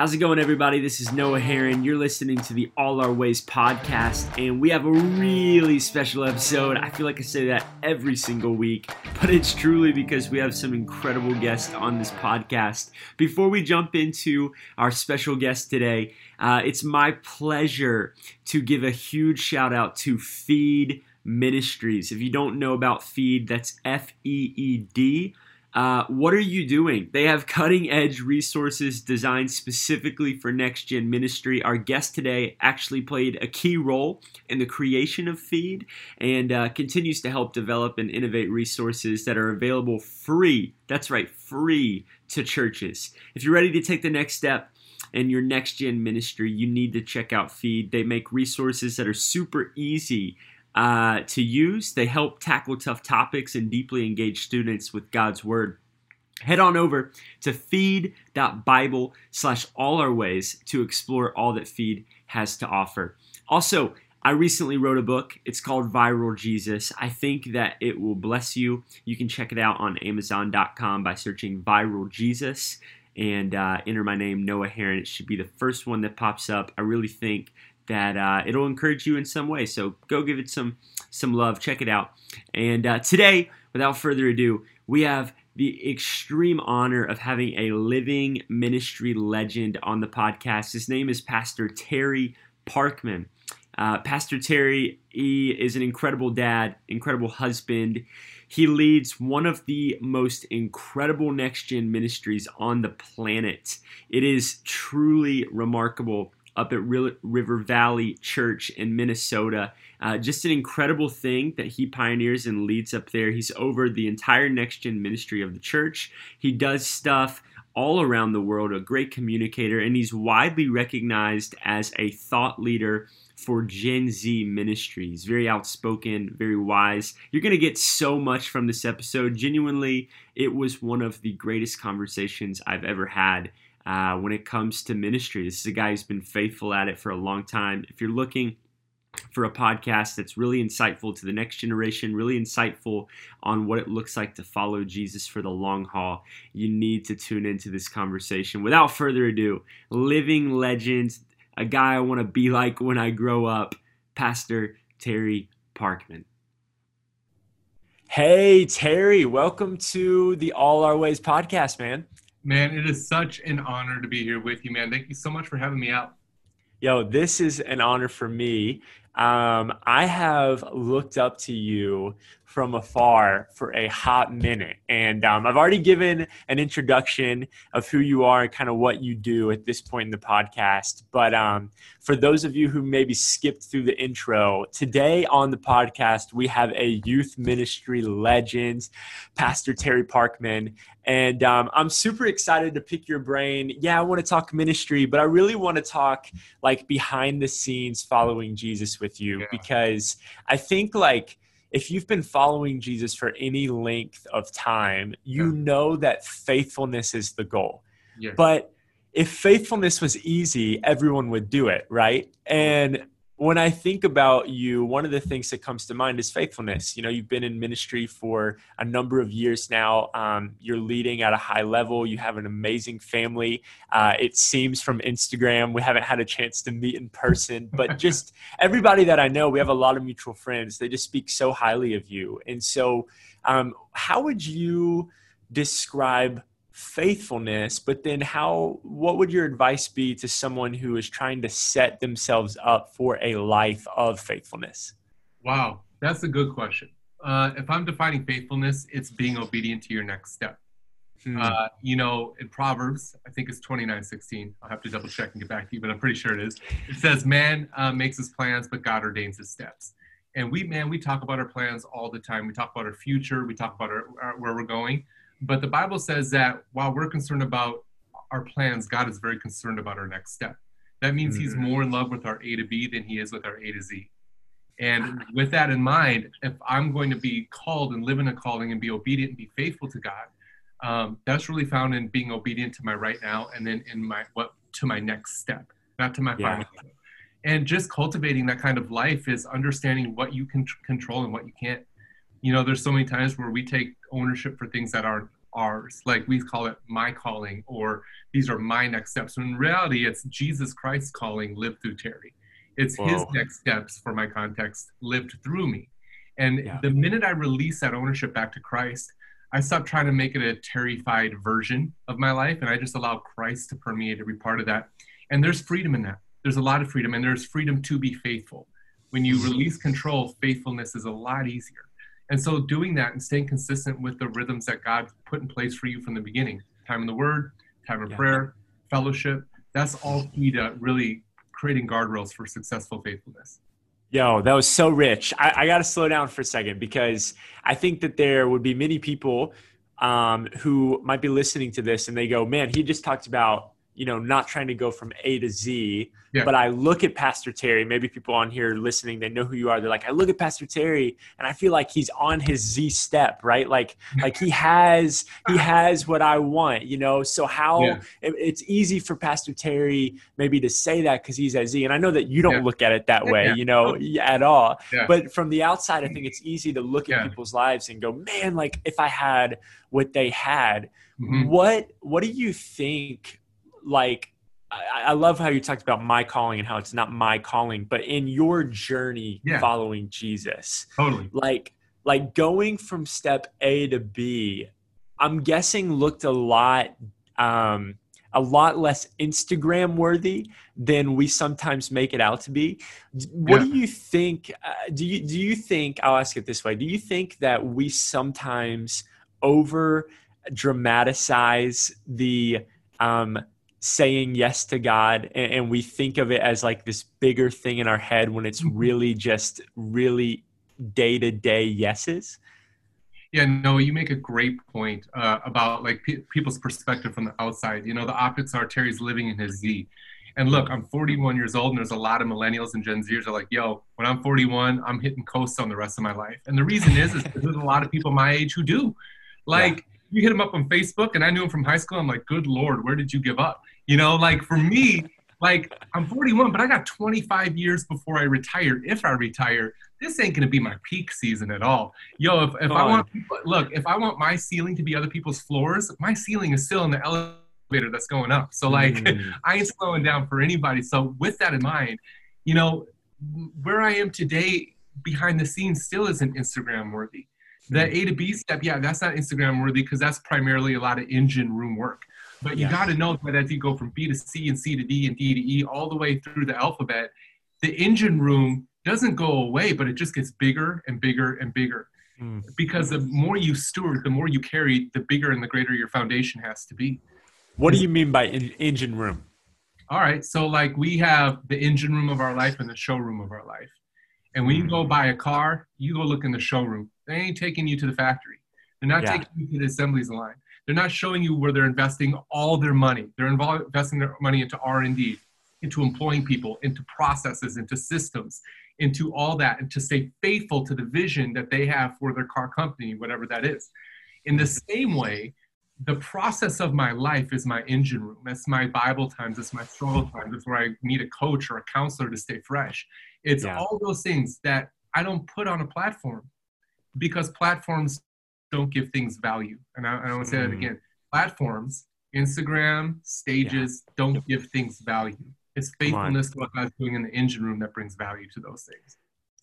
How's it going, everybody? This is Noah Herrin. You're listening to the All Our Ways podcast, and we have a really special episode. I feel like I say that every single week, but it's truly because we have some incredible guests on this podcast. Before we jump into our special guest today, uh, it's my pleasure to give a huge shout out to Feed Ministries. If you don't know about Feed, that's F E E D. Uh, what are you doing? They have cutting edge resources designed specifically for next gen ministry. Our guest today actually played a key role in the creation of Feed and uh, continues to help develop and innovate resources that are available free. That's right, free to churches. If you're ready to take the next step, in your next gen ministry, you need to check out Feed. They make resources that are super easy uh, to use. They help tackle tough topics and deeply engage students with God's Word. Head on over to feed.bible slash all our ways to explore all that Feed has to offer. Also, I recently wrote a book. It's called Viral Jesus. I think that it will bless you. You can check it out on Amazon.com by searching Viral Jesus and uh, enter my name, Noah Herrin. It should be the first one that pops up. I really think that uh, it'll encourage you in some way. So go give it some some love. Check it out. And uh, today, without further ado, we have the extreme honor of having a living ministry legend on the podcast. His name is Pastor Terry Parkman. Uh, Pastor Terry he is an incredible dad, incredible husband. He leads one of the most incredible next gen ministries on the planet. It is truly remarkable up at River Valley Church in Minnesota. Uh, just an incredible thing that he pioneers and leads up there. He's over the entire next gen ministry of the church. He does stuff all around the world, a great communicator, and he's widely recognized as a thought leader for Gen Z ministries. Very outspoken, very wise. You're going to get so much from this episode. Genuinely, it was one of the greatest conversations I've ever had uh, when it comes to ministry. This is a guy who's been faithful at it for a long time. If you're looking for a podcast that's really insightful to the next generation, really insightful on what it looks like to follow Jesus for the long haul, you need to tune into this conversation. Without further ado, living legend, a guy I want to be like when I grow up, Pastor Terry Parkman. Hey, Terry, welcome to the All Our Ways podcast, man. Man, it is such an honor to be here with you, man. Thank you so much for having me out. Yo, this is an honor for me. Um, I have looked up to you from afar for a hot minute. And um, I've already given an introduction of who you are and kind of what you do at this point in the podcast. But um, for those of you who maybe skipped through the intro, today on the podcast, we have a youth ministry legend, Pastor Terry Parkman. And um, I'm super excited to pick your brain. Yeah, I want to talk ministry, but I really want to talk like behind the scenes following Jesus with you yeah. because I think like if you've been following Jesus for any length of time, you yeah. know that faithfulness is the goal. Yes. But if faithfulness was easy, everyone would do it, right? And when I think about you, one of the things that comes to mind is faithfulness. You know, you've been in ministry for a number of years now. Um, you're leading at a high level. You have an amazing family. Uh, it seems from Instagram, we haven't had a chance to meet in person, but just everybody that I know, we have a lot of mutual friends. They just speak so highly of you. And so, um, how would you describe faithfulness but then how what would your advice be to someone who is trying to set themselves up for a life of faithfulness? Wow that's a good question. Uh, if i'm defining faithfulness it's being obedient to your next step. Hmm. uh, you know in proverbs i think it's 29 16 i'll have to double check and get back to you but i'm pretty sure it is it says man uh, makes his plans but god ordains his steps. And we man we talk about our plans all the time. We talk about our future we talk about our, our, where we're going but the Bible says that while we're concerned about our plans, God is very concerned about our next step. That means mm-hmm. He's more in love with our A to B than He is with our A to Z. And with that in mind, if I'm going to be called and live in a calling and be obedient and be faithful to God, um, that's really found in being obedient to my right now and then in my what to my next step, not to my yeah. final step. And just cultivating that kind of life is understanding what you can control and what you can't you know there's so many times where we take ownership for things that aren't ours. Like we call it my calling, or these are my next steps. When in reality, it's Jesus Christ's calling lived through Terry. It's Whoa. his next steps for my context lived through me. And yeah. the minute I release that ownership back to Christ, I stopped trying to make it a terrified version of my life, and I just allow Christ to permeate every part of that. And there's freedom in that. There's a lot of freedom, and there's freedom to be faithful. When you mm-hmm. release control, faithfulness is a lot easier. And so, doing that and staying consistent with the rhythms that God put in place for you from the beginning time in the Word, time of yeah. prayer, fellowship that's all key to really creating guardrails for successful faithfulness. Yo, that was so rich. I, I got to slow down for a second because I think that there would be many people um, who might be listening to this and they go, man, he just talked about you know, not trying to go from A to Z. Yeah. But I look at Pastor Terry, maybe people on here listening, they know who you are. They're like, I look at Pastor Terry and I feel like he's on his Z step, right? Like, like he has, he has what I want, you know? So how yeah. it, it's easy for Pastor Terry maybe to say that because he's at Z. And I know that you don't yeah. look at it that way, you know, at all. But from the outside, I think it's easy to look at people's lives and go, man, like if I had what they had, mm-hmm. what, what do you think like I, I, love how you talked about my calling and how it's not my calling, but in your journey yeah. following Jesus, totally like like going from step A to B, I'm guessing looked a lot um, a lot less Instagram worthy than we sometimes make it out to be. What yeah. do you think? Uh, do you do you think? I'll ask it this way: Do you think that we sometimes over dramatize the um, saying yes to God and, and, we think of it as like this bigger thing in our head when it's mm-hmm. really just really day to day yeses. Yeah, no, you make a great point uh, about like pe- people's perspective from the outside. You know, the optics are Terry's living in his Z. And look, I'm 41 years old, and there's a lot of millennials and Gen Zers are like, yo, when I'm 41, I'm hitting coast on the rest of my life. And the reason is, is there's a lot of people my age who do. Like, yeah. you hit him up on Facebook, and I knew him from high school. I'm like, good Lord, where did you give up? You know, like for me, like I'm 41, but I got 25 years before I retire. If I retire, this ain't gonna be my peak season at all. Yo, if, if I want people, look, if I want my ceiling to be other people's floors, my ceiling is still in the elevator that's going up. So like mm. I ain't slowing down for anybody. So with that in mind, you know, where I am today behind the scenes still isn't Instagram worthy. The mm. A to B step, yeah, that's not Instagram worthy because that's primarily a lot of engine room work. But you got to know that as you go from B to C and C to D and D to E all the way through the alphabet, the engine room doesn't go away, but it just gets bigger and bigger and bigger. Mm. Because the more you steward, the more you carry, the bigger and the greater your foundation has to be. What do you mean by in- engine room? All right, so like we have the engine room of our life and the showroom of our life. And when you go buy a car, you go look in the showroom. They ain't taking you to the factory. They're not yeah. taking you to the assemblies line. They're not showing you where they're investing all their money. They're investing their money into R&D, into employing people, into processes, into systems, into all that, and to stay faithful to the vision that they have for their car company, whatever that is. In the same way, the process of my life is my engine room. That's my Bible times. It's my struggle times. It's where I need a coach or a counselor to stay fresh. It's yeah. all those things that I don't put on a platform because platforms don't give things value. And I, I want to say that mm. again. Platforms, Instagram, stages yeah. don't give things value. It's faithfulness to what God's doing in the engine room that brings value to those things.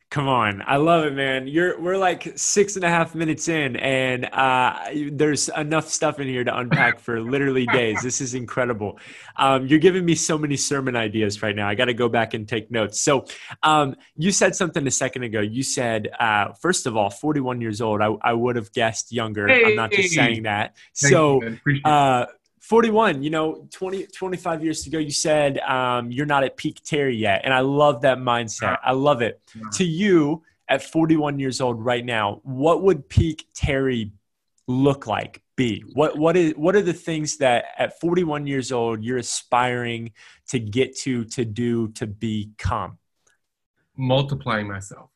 Come on, I love it, man. You're we're like six and a half minutes in, and uh, there's enough stuff in here to unpack for literally days. This is incredible. Um, you're giving me so many sermon ideas right now. I got to go back and take notes. So, um, you said something a second ago. You said, uh, first of all, 41 years old. I, I would have guessed younger. Hey, I'm not just saying that. so, uh, 41 you know 20 25 years ago you said um, you're not at peak terry yet and i love that mindset. I love it. To you at 41 years old right now what would peak terry look like be? What what is what are the things that at 41 years old you're aspiring to get to to do to become? Multiplying myself.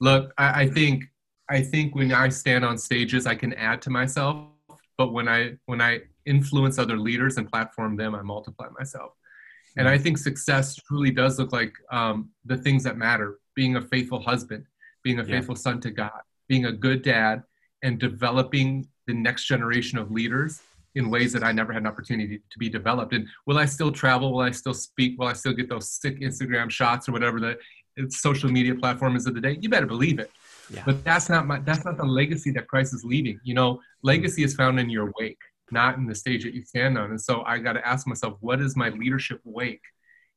Look I, I think i think when i stand on stages i can add to myself but when i when i influence other leaders and platform them, I multiply myself. And I think success truly does look like um, the things that matter being a faithful husband, being a yeah. faithful son to God, being a good dad, and developing the next generation of leaders in ways that I never had an opportunity to be developed. And will I still travel? Will I still speak? Will I still get those sick Instagram shots or whatever the social media platform is of the day? You better believe it. Yeah. But that's not my that's not the legacy that Christ is leaving. You know, legacy is found in your wake, not in the stage that you stand on. And so I got to ask myself, what is my leadership wake,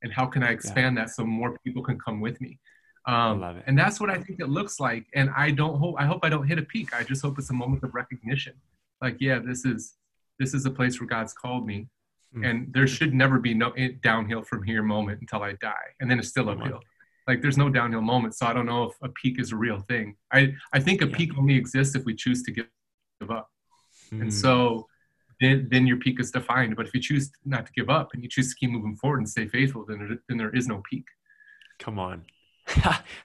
and how can I expand yeah. that so more people can come with me? Um, and that's what I think it looks like. And I don't hope I hope I don't hit a peak. I just hope it's a moment of recognition. Like, yeah, this is this is a place where God's called me. Mm. And there should never be no downhill from here moment until I die. And then it's still uphill. Like there's no downhill moment. So I don't know if a peak is a real thing. I, I think a yeah. peak only exists if we choose to give, give up. Mm. And so then, then your peak is defined. But if you choose not to give up and you choose to keep moving forward and stay faithful, then there, then there is no peak. Come on.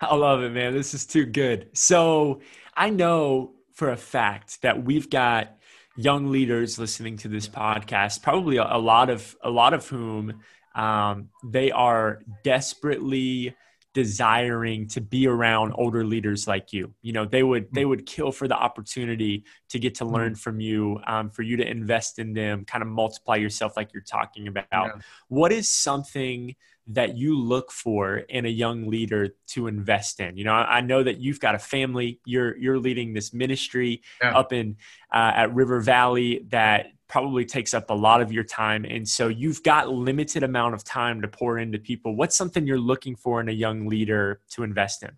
I love it, man. This is too good. So I know for a fact that we've got young leaders listening to this podcast, probably a, a lot of a lot of whom um, they are desperately desiring to be around older leaders like you you know they would they would kill for the opportunity to get to mm-hmm. learn from you um, for you to invest in them kind of multiply yourself like you're talking about yeah. what is something that you look for in a young leader to invest in? You know, I, know that you've got a family. You're you're leading this ministry yeah. up in uh, at River Valley that probably takes up a lot of your time, and so you've got limited amount of time to pour into people. What's something you're looking for in a young leader to invest in?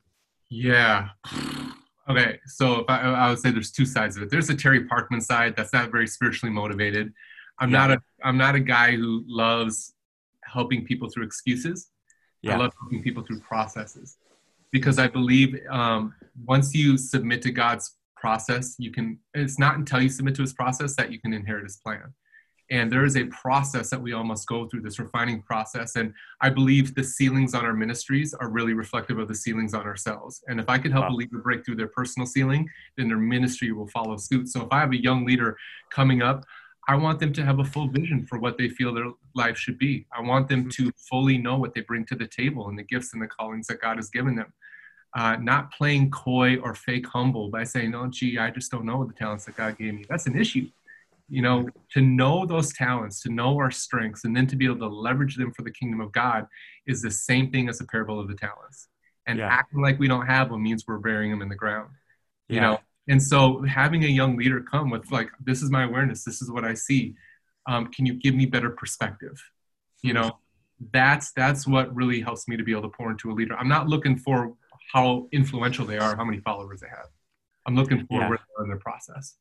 Yeah. Okay, so I, I, would say there's two sides of it. There's a Terry Parkman side that's not very spiritually motivated. I'm yeah. not a I'm not a guy who loves helping people through excuses. Yeah. I love helping people through processes because I believe um, once you submit to God's process, you can. It's not until you submit to His process that you can inherit His plan. And there is a process that we all must go through, this refining process. And I believe the ceilings on our ministries are really reflective of the ceilings on ourselves. And if I can help wow. a leader break through their personal ceiling, then their ministry will follow suit. So if I have a young leader coming up, I want them to have a full vision for what they feel their life should be. I want them mm-hmm. to fully know what they bring to the table and the gifts and the callings that God has given them. Uh, not playing coy or fake humble by saying, "Oh, gee, I just don't know the talents that God gave me." That's an issue. You know, to know those talents, to know our strengths, and then to be able to leverage them for the kingdom of God is the same thing as the parable of the talents. And yeah. acting like we don't have them means we're burying them in the ground. You yeah. know, and so having a young leader come with like, this is my awareness, this is what I see. Um, can you give me better perspective? You know, that's that's what really helps me to be able to pour into a leader. I'm not looking for how influential they are, how many followers they have. I'm looking for yeah. where they are in their process.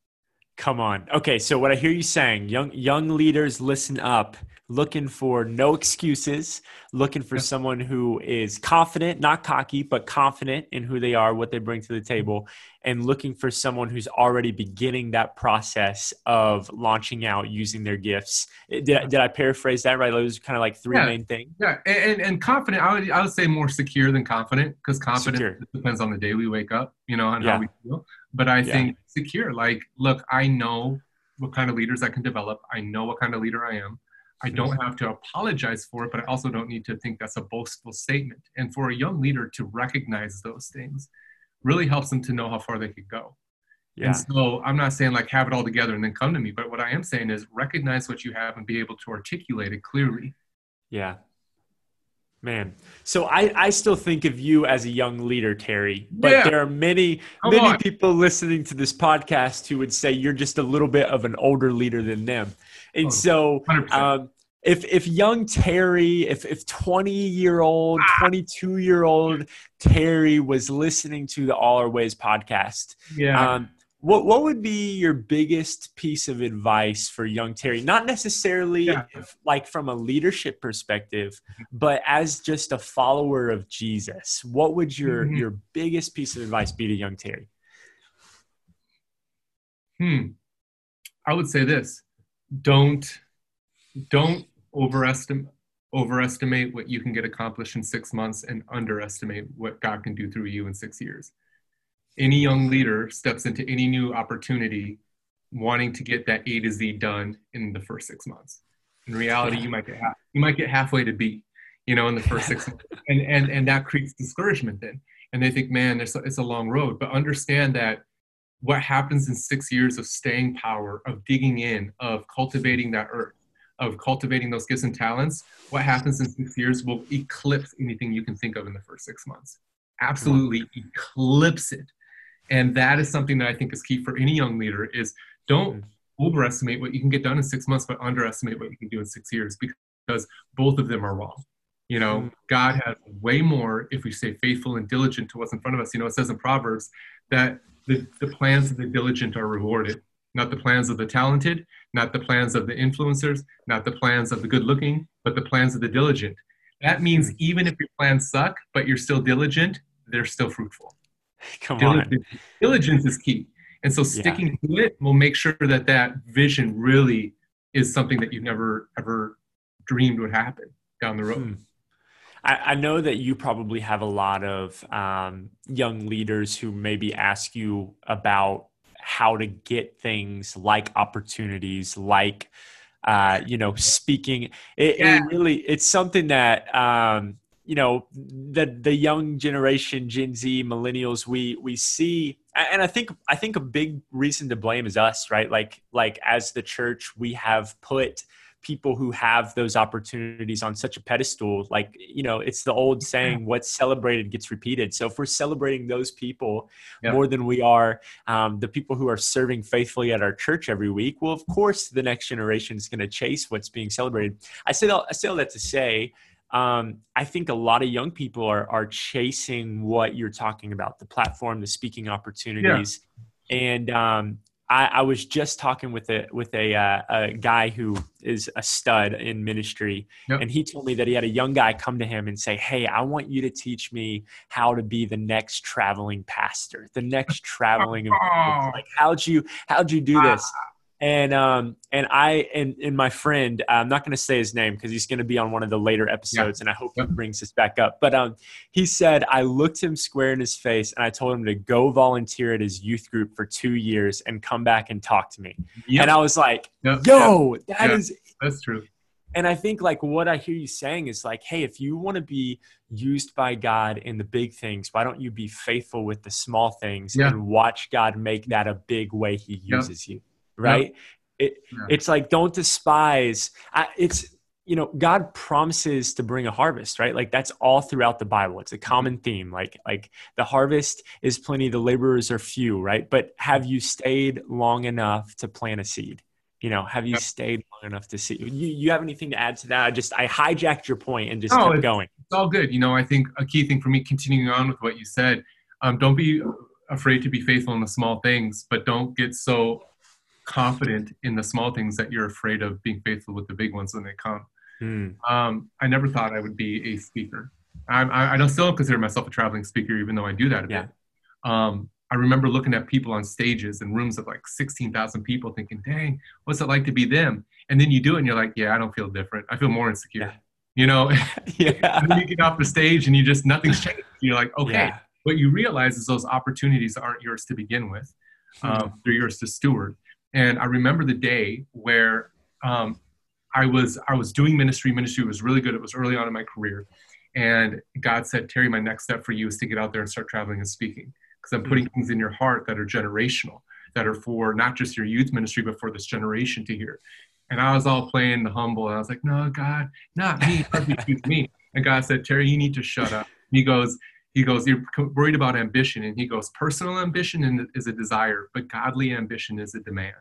Come on. Okay, so what I hear you saying, young young leaders listen up, looking for no excuses, looking for yeah. someone who is confident, not cocky, but confident in who they are, what they bring to the mm-hmm. table, and looking for someone who's already beginning that process of launching out using their gifts. Did, yeah. did I paraphrase that right? Those are kind of like three yeah. main things. Yeah, and, and confident, I would, I would say more secure than confident because confident depends on the day we wake up, you know, and how we feel. But I think secure. Like, look, I know what kind of leaders I can develop. I know what kind of leader I am. I don't have to apologize for it, but I also don't need to think that's a boastful statement. And for a young leader to recognize those things really helps them to know how far they could go. Yeah. And so I'm not saying like have it all together and then come to me, but what I am saying is recognize what you have and be able to articulate it clearly. Yeah. Man, so I, I still think of you as a young leader, Terry. But yeah. there are many Come many on. people listening to this podcast who would say you're just a little bit of an older leader than them. And oh, so, um, if if young Terry, if if 20 year old, ah. 22 year old Terry was listening to the All Our Ways podcast, yeah. Um, what what would be your biggest piece of advice for young Terry? Not necessarily yeah. like from a leadership perspective, but as just a follower of Jesus. What would your mm-hmm. your biggest piece of advice be to young Terry? Hmm. I would say this. Don't don't overestimate overestimate what you can get accomplished in 6 months and underestimate what God can do through you in 6 years any young leader steps into any new opportunity wanting to get that A to Z done in the first six months. In reality, you might get half, you might get halfway to B, you know, in the first six months, and and and that creates discouragement then. And they think, man, it's a, it's a long road. But understand that what happens in six years of staying power, of digging in, of cultivating that earth, of cultivating those gifts and talents, what happens in six years will eclipse anything you can think of in the first six months. Absolutely eclipse it. And that is something that I think is key for any young leader is don't mm-hmm. overestimate what you can get done in six months, but underestimate what you can do in six years because both of them are wrong. You know, mm-hmm. God has way more if we stay faithful and diligent to what's in front of us. You know, it says in Proverbs that the, the plans of the diligent are rewarded, not the plans of the talented, not the plans of the influencers, not the plans of the good looking, but the plans of the diligent. That means even if your plans suck, but you're still diligent, they're still fruitful. Come diligence, on. Diligence is key. And so sticking yeah. to it will make sure that that vision really is something that you've never ever dreamed would happen down the road. Hmm. I, I know that you probably have a lot of um, young leaders who maybe ask you about how to get things like opportunities, like uh, you know, speaking. It, yeah. it, really, it's something that um, you know the the young generation, Gen Z, millennials, we we see, and I think I think a big reason to blame is us, right? Like like as the church, we have put people who have those opportunities on such a pedestal like you know it's the old saying what's celebrated gets repeated so if we're celebrating those people yeah. more than we are um, the people who are serving faithfully at our church every week well of course the next generation is going to chase what's being celebrated i say that, i say all that to say um, I think a lot of young people are are chasing what you're talking about, the platform, the speaking opportunities, yeah. and um, I, I, was just talking with a with a, uh, a guy who is a stud in ministry, yep. and he told me that he had a young guy come to him and say, "Hey, I want you to teach me how to be the next traveling pastor, the next traveling." oh. Like, how'd you how'd you do this? And um and I and and my friend I'm not going to say his name because he's going to be on one of the later episodes, yeah. and I hope yep. he brings this back up. But um, he said I looked him square in his face and I told him to go volunteer at his youth group for two years and come back and talk to me. Yep. And I was like. "Yo, that is that's true." And I think like what I hear you saying is like, hey, if you want to be used by God in the big things, why don't you be faithful with the small things yeah. and watch God make that a big way He uses you? Right? It, yeah. It's like don't despise. I, it's you know God promises to bring a harvest, right? Like that's all throughout the Bible. It's a common theme. Like like the harvest is plenty, the laborers are few, right? But have you stayed long enough to plant a seed? You know, have you stayed long enough to see? You, you have anything to add to that? I just I hijacked your point and just oh, kept it's, going. It's all good. You know, I think a key thing for me, continuing on with what you said, um, don't be afraid to be faithful in the small things, but don't get so confident in the small things that you're afraid of being faithful with the big ones when they come. Mm. Um, I never thought I would be a speaker. I'm, I, I don't still consider myself a traveling speaker, even though I do that a yeah. bit. Um, I remember looking at people on stages in rooms of like 16,000 people thinking, dang, what's it like to be them? And then you do it and you're like, yeah, I don't feel different. I feel more insecure. Yeah. You know, yeah. you get off the stage and you just, nothing's changed. You're like, okay. Yeah. What you realize is those opportunities aren't yours to begin with. Mm. Um, they're yours to steward. And I remember the day where um, I was I was doing ministry. Ministry was really good. It was early on in my career, and God said, "Terry, my next step for you is to get out there and start traveling and speaking, because I'm putting mm-hmm. things in your heart that are generational, that are for not just your youth ministry, but for this generation to hear." And I was all playing the humble. And I was like, "No, God, not me. Choose me." And God said, "Terry, you need to shut up." he goes, he goes, You're worried about ambition. And he goes, Personal ambition is a desire, but godly ambition is a demand.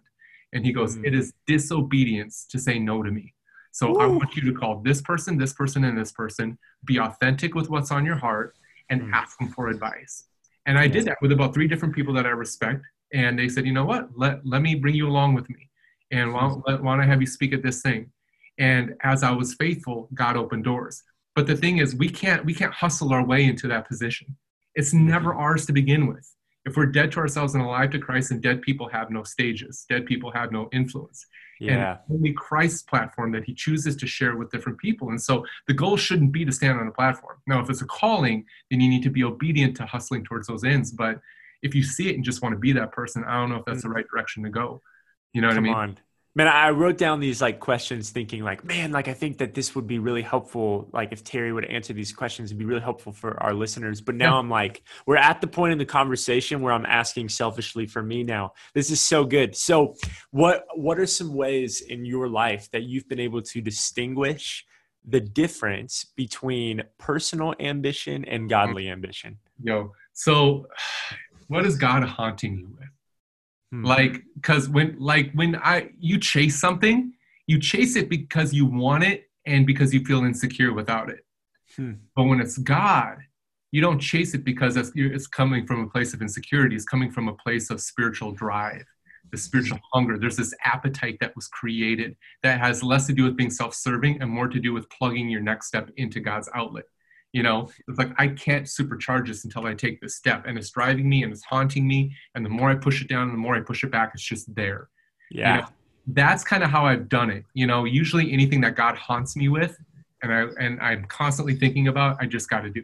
And he goes, mm. It is disobedience to say no to me. So Ooh. I want you to call this person, this person, and this person, be authentic with what's on your heart, and mm. ask them for advice. And I did that with about three different people that I respect. And they said, You know what? Let, let me bring you along with me. And why, why don't I have you speak at this thing? And as I was faithful, God opened doors. But the thing is, we can't we can't hustle our way into that position. It's never mm-hmm. ours to begin with. If we're dead to ourselves and alive to Christ, and dead people have no stages, dead people have no influence. Yeah. And only Christ's platform that he chooses to share with different people. And so the goal shouldn't be to stand on a platform. Now, if it's a calling, then you need to be obedient to hustling towards those ends. But if you see it and just want to be that person, I don't know if that's the mm. right direction to go. You know what Come I mean? On. Man, I wrote down these like questions thinking like, man, like I think that this would be really helpful. Like if Terry would answer these questions, it'd be really helpful for our listeners. But now yeah. I'm like, we're at the point in the conversation where I'm asking selfishly for me now. This is so good. So what what are some ways in your life that you've been able to distinguish the difference between personal ambition and godly mm-hmm. ambition? Yo, so what is God haunting you with? Hmm. Like, cause when like when I you chase something, you chase it because you want it and because you feel insecure without it. Hmm. But when it's God, you don't chase it because it's, it's coming from a place of insecurity. It's coming from a place of spiritual drive, the spiritual hunger. There's this appetite that was created that has less to do with being self-serving and more to do with plugging your next step into God's outlet you know it's like i can't supercharge this until i take this step and it's driving me and it's haunting me and the more i push it down the more i push it back it's just there. Yeah. you know, that's kind of how i've done it you know usually anything that god haunts me with and i and i'm constantly thinking about i just got to do.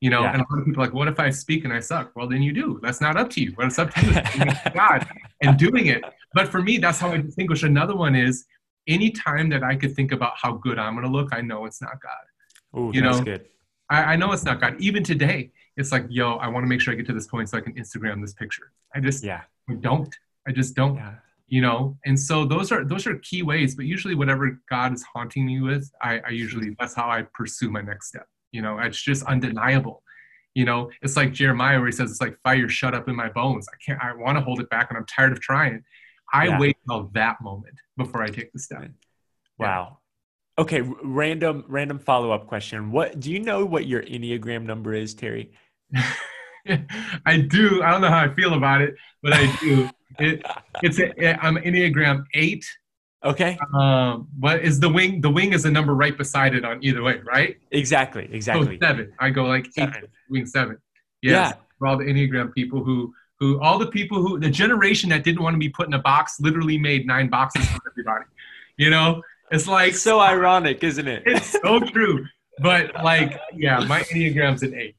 You know yeah. and a lot of people are like what if i speak and i suck? Well then you do. That's not up to you. But it's up to you? God and doing it. But for me that's how i distinguish. Another one is anytime that i could think about how good i'm going to look i know it's not god. Ooh, you know? good I, I know it's not God. Even today, it's like, yo, I want to make sure I get to this point so I can Instagram this picture. I just yeah. I don't. I just don't. Yeah. You know, and so those are those are key ways. But usually, whatever God is haunting me with, I, I usually mm-hmm. that's how I pursue my next step. You know, it's just undeniable. You know, it's like Jeremiah where he says, "It's like fire shut up in my bones. I can't. I want to hold it back, and I'm tired of trying." I yeah. wait till that moment before I take the step. Wow. Okay, random random follow up question. What do you know what your Enneagram number is, Terry? I do. I don't know how I feel about it, but I do. it, it's a, I'm Enneagram eight. Okay. Um, but is the wing? The wing is a number right beside it on either way, right? Exactly. Exactly. Seven. I go like seven. eight, wing seven. Yes, yeah. For all the Enneagram people who who all the people who the generation that didn't want to be put in a box literally made nine boxes for everybody. You know, it's like so ironic, isn't it? It's so true. But like, yeah, my Enneagram's an eight.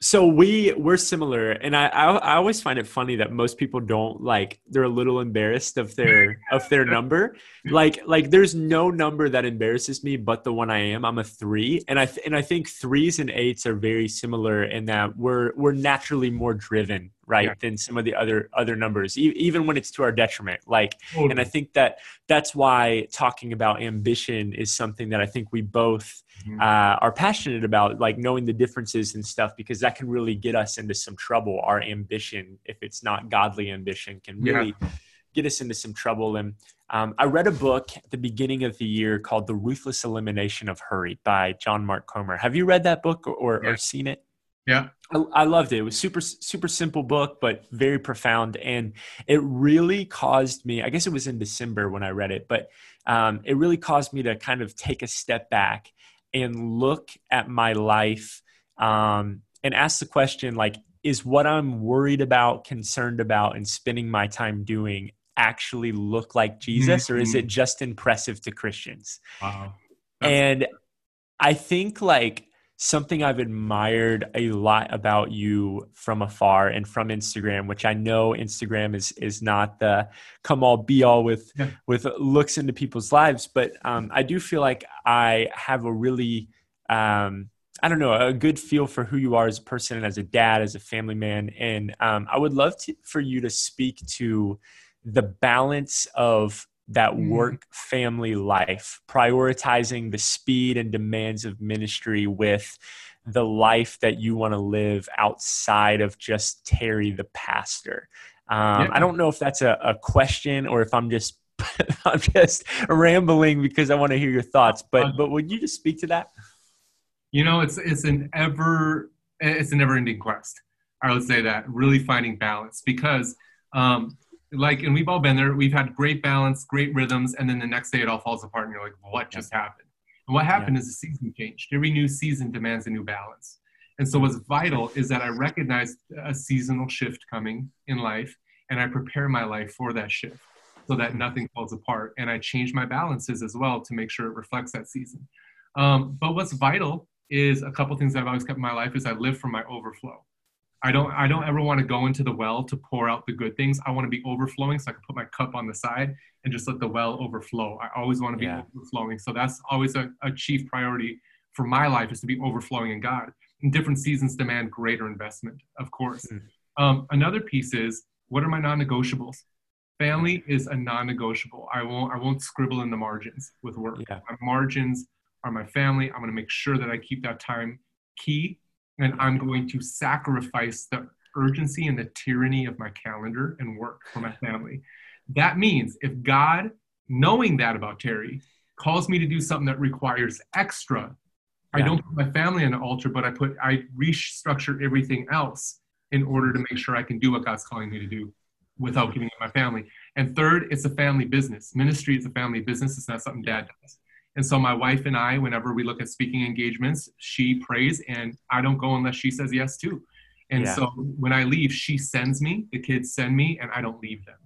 So we we're similar, and I, I, I always find it funny that most people don't like they're a little embarrassed of their of their number. Like like there's no number that embarrasses me but the one I am. I'm a three, and I th- and I think threes and eights are very similar in that we're we're naturally more driven right yeah. than some of the other other numbers e- even when it's to our detriment like totally. and i think that that's why talking about ambition is something that i think we both mm-hmm. uh, are passionate about like knowing the differences and stuff because that can really get us into some trouble our ambition if it's not godly ambition can really yeah. get us into some trouble and um, i read a book at the beginning of the year called the ruthless elimination of hurry by john mark comer have you read that book or, or, yeah. or seen it yeah. I, I, loved it. It was super, super simple book, but very profound. And it really caused me, I guess it was in December when I read it, but um, it really caused me to kind of take a step back and look at my life um, and ask the question like, is what I'm worried about, concerned about, and spending my time doing actually look like Jesus, mm-hmm. or is it mm-hmm. just impressive to Christians? Wow. and I think like something I've admired a lot about you from afar and from Instagram, which I know Instagram is is not the come all be all with yeah. with looks into people's lives, but um, I do feel like I have a really um, I don't know a good feel for who you are as a person and as a dad, as a family man, and um, I would love to, for you to speak to the balance of that mm. work family life, prioritizing the speed and demands of ministry with the life that you want to live outside of just Terry the pastor. Um. I don't know if that's a, a question or if I'm just I'm just rambling because I want to hear your thoughts. But uh, but would you just speak to that? You know, it's it's an ever it's a never ending quest. I would say that really finding balance because um, like, and we've all been there. We've had great balance, great rhythms, and then the next day it all falls apart, and you're like, what just happened? And what happened yeah. is the season changed. Every new season demands a new balance. And so, what's vital is that I recognize a seasonal shift coming in life, and I prepare my life for that shift so that nothing falls apart. And I change my balances as well to make sure it reflects that season. Um, but what's vital is a couple things that I've always kept in my life is I live from my overflow. I don't I don't ever want to go into the well to pour out the good things. I want to be overflowing so I can put my cup on the side and just let the well overflow. I always want to be yeah. overflowing. So that's always a, a chief priority for my life is to be overflowing in God. And different seasons demand greater investment, of course. Mm-hmm. Um, another piece is what are my non-negotiables? Family is a non-negotiable. I won't I won't scribble in the margins with work. Yeah. My margins are my family. I'm going to make sure that I keep that time key and I'm going to sacrifice the urgency and the tyranny of my calendar and work for my family. That means if God, knowing that about Terry, calls me to do something that requires extra, yeah. I don't put my family on the altar, but I put I restructure everything else in order to make sure I can do what God's calling me to do without giving up my family. And third, it's a family business. Ministry is a family business. It's not something dad does. And so my wife and I, whenever we look at speaking engagements, she prays and I don't go unless she says yes too. And yeah. so when I leave, she sends me, the kids send me, and I don't leave them,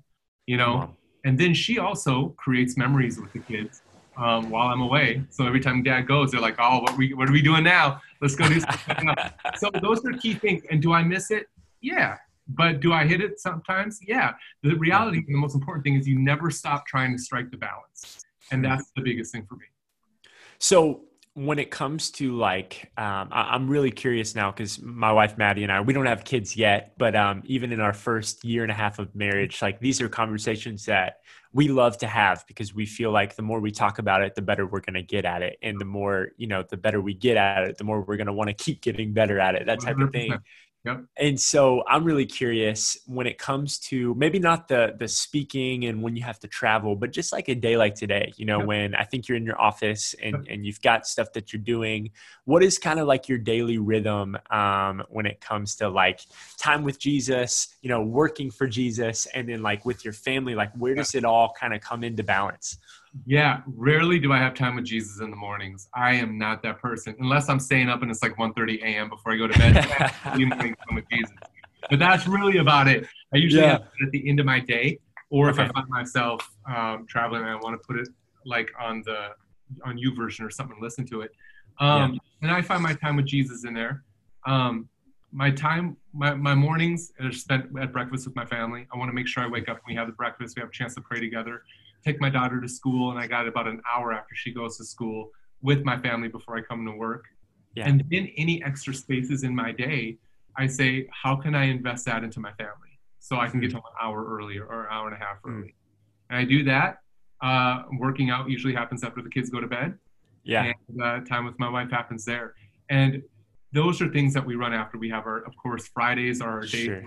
you know? Wow. And then she also creates memories with the kids um, while I'm away. So every time dad goes, they're like, oh, what, we, what are we doing now? Let's go do something. so those are key things. And do I miss it? Yeah. But do I hit it sometimes? Yeah. The reality, and the most important thing is you never stop trying to strike the balance. And that's the biggest thing for me. So when it comes to like, um, I- am really curious now because my wife Maddie and I, we don't have kids yet, but um, even in our first year and a half of marriage, like these are conversations that we love to have because we feel like the more we talk about it, the better we're going to get at it, and the more you know, the better we get at it, the more we're going to want to keep getting better at it, that type of thing. Yep. And so I'm really curious when it comes to maybe not the the speaking and when you have to travel, but just like a day like today, you know, yep. when I think you're in your office and, yep. and you've got stuff that you're doing, what is kind of like your daily rhythm um, when it comes to like time with Jesus, you know, working for Jesus and then like with your family, like where does it all kind of come into balance? Yeah, rarely do I have time with Jesus in the mornings. I am not that person unless I'm staying up and it's like 1:30 a.m. before I go to bed. with Jesus. But that's really about it. I usually yeah. have it at the end of my day, or if. I find myself um, traveling and I want to put it like on the on YouVersion or something, listen to it. Um, yeah. And I find my time with Jesus in there. Um, my time, my, my mornings are spent at breakfast with my family. I want to make sure I wake up and we have the breakfast. We have a chance to pray together take my daughter to school, and I got about an hour after she goes to school with my family before I come to work. Yeah. And then any extra spaces in my day, I say, how can I invest that into my family so I can get mm-hmm. home an hour earlier or an hour and a half mm. early? Mm. And I do that. Uh, working out usually happens after the kids go to bed. Yeah. And uh, time with my wife happens there. And those are things that we run after. We have our, of course, Fridays are our day sure.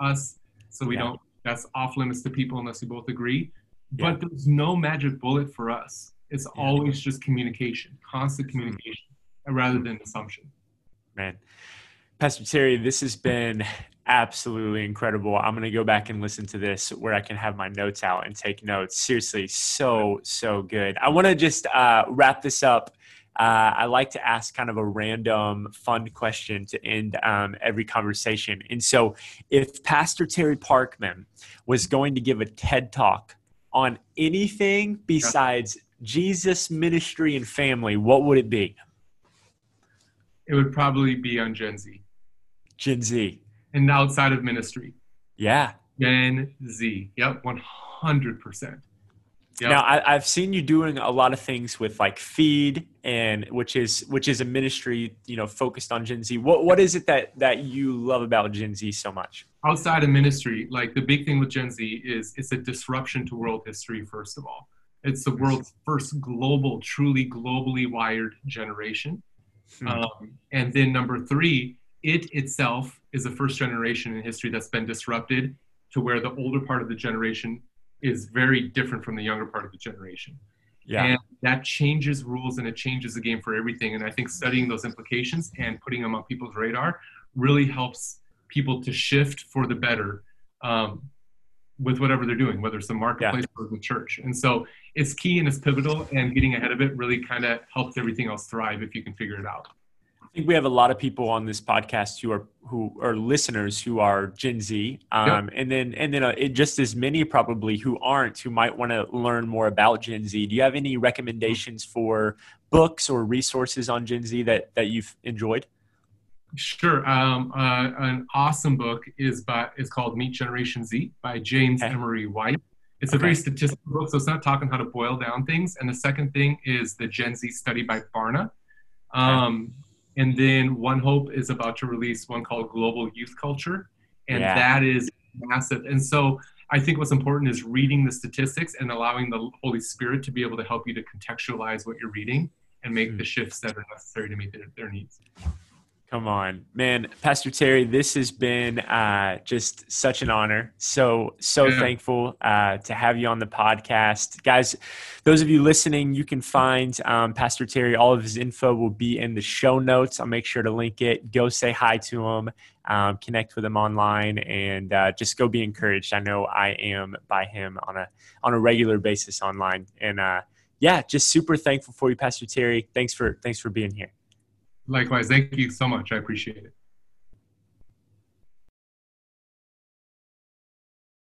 us. So we yeah. don't, that's off limits to people unless we both agree. Yeah. But there's no magic bullet for us. It's yeah. always just communication, constant mm-hmm. communication, rather than assumption. Man, Pastor Terry, this has been absolutely incredible. I'm going to go back and listen to this where I can have my notes out and take notes. Seriously, so, so good. I want to just uh, wrap this up. Uh, I like to ask kind of a random, fun question to end um, every conversation. And so, if Pastor Terry Parkman was going to give a TED talk on anything besides Jesus, ministry, and family, what would it be? It would probably be on Gen Z. Gen Z. And outside of ministry. Yeah. Gen Z. Yep, 100%. Yep. Now I, have seen you doing a lot of things with like Feed and which is which is a ministry you know focused on Gen Z. What what is it that that you love about Gen Z so much? Outside of ministry, like the big thing with Gen Z is it's a disruption to world history. First of all, it's the world's first global, truly globally wired generation. Hmm. Um, and then number three, it itself is the first generation in history that's been disrupted to where the older part of the generation is very different from the younger part of the generation. Yeah. And that changes rules and it changes the game for everything. And I think studying those implications and putting them on people's radar really helps people to shift for the better um, with whatever they're doing, whether it's the marketplace yeah. or the church. And so it's key and it's pivotal, and getting ahead of it really kind of helps everything else thrive if you can figure it out. Think we have a lot of people on this podcast who are who are listeners who are Gen Z, um, and then and then uh, just as many probably who aren't who might want to learn more about Gen Z. Do you have any recommendations for books or resources on Gen Z that that you've enjoyed? Sure. Um, uh, an awesome book is by is called Meet Generation Z by James okay. Emery White. It's okay. a very statistical book, so it's not talking how to boil down things. And the second thing is the Gen Z study by Barna. Um, okay. And then One Hope is about to release one called Global Youth Culture, and yeah. that is massive. And so I think what's important is reading the statistics and allowing the Holy Spirit to be able to help you to contextualize what you're reading and make mm. the shifts that are necessary to meet their, their needs. Come on, man, Pastor Terry. This has been uh, just such an honor. So so yeah. thankful uh, to have you on the podcast, guys. Those of you listening, you can find um, Pastor Terry. All of his info will be in the show notes. I'll make sure to link it. Go say hi to him, um, connect with him online, and uh, just go be encouraged. I know I am by him on a on a regular basis online, and uh, yeah, just super thankful for you, Pastor Terry. Thanks for thanks for being here. Likewise. Thank you so much. I appreciate it.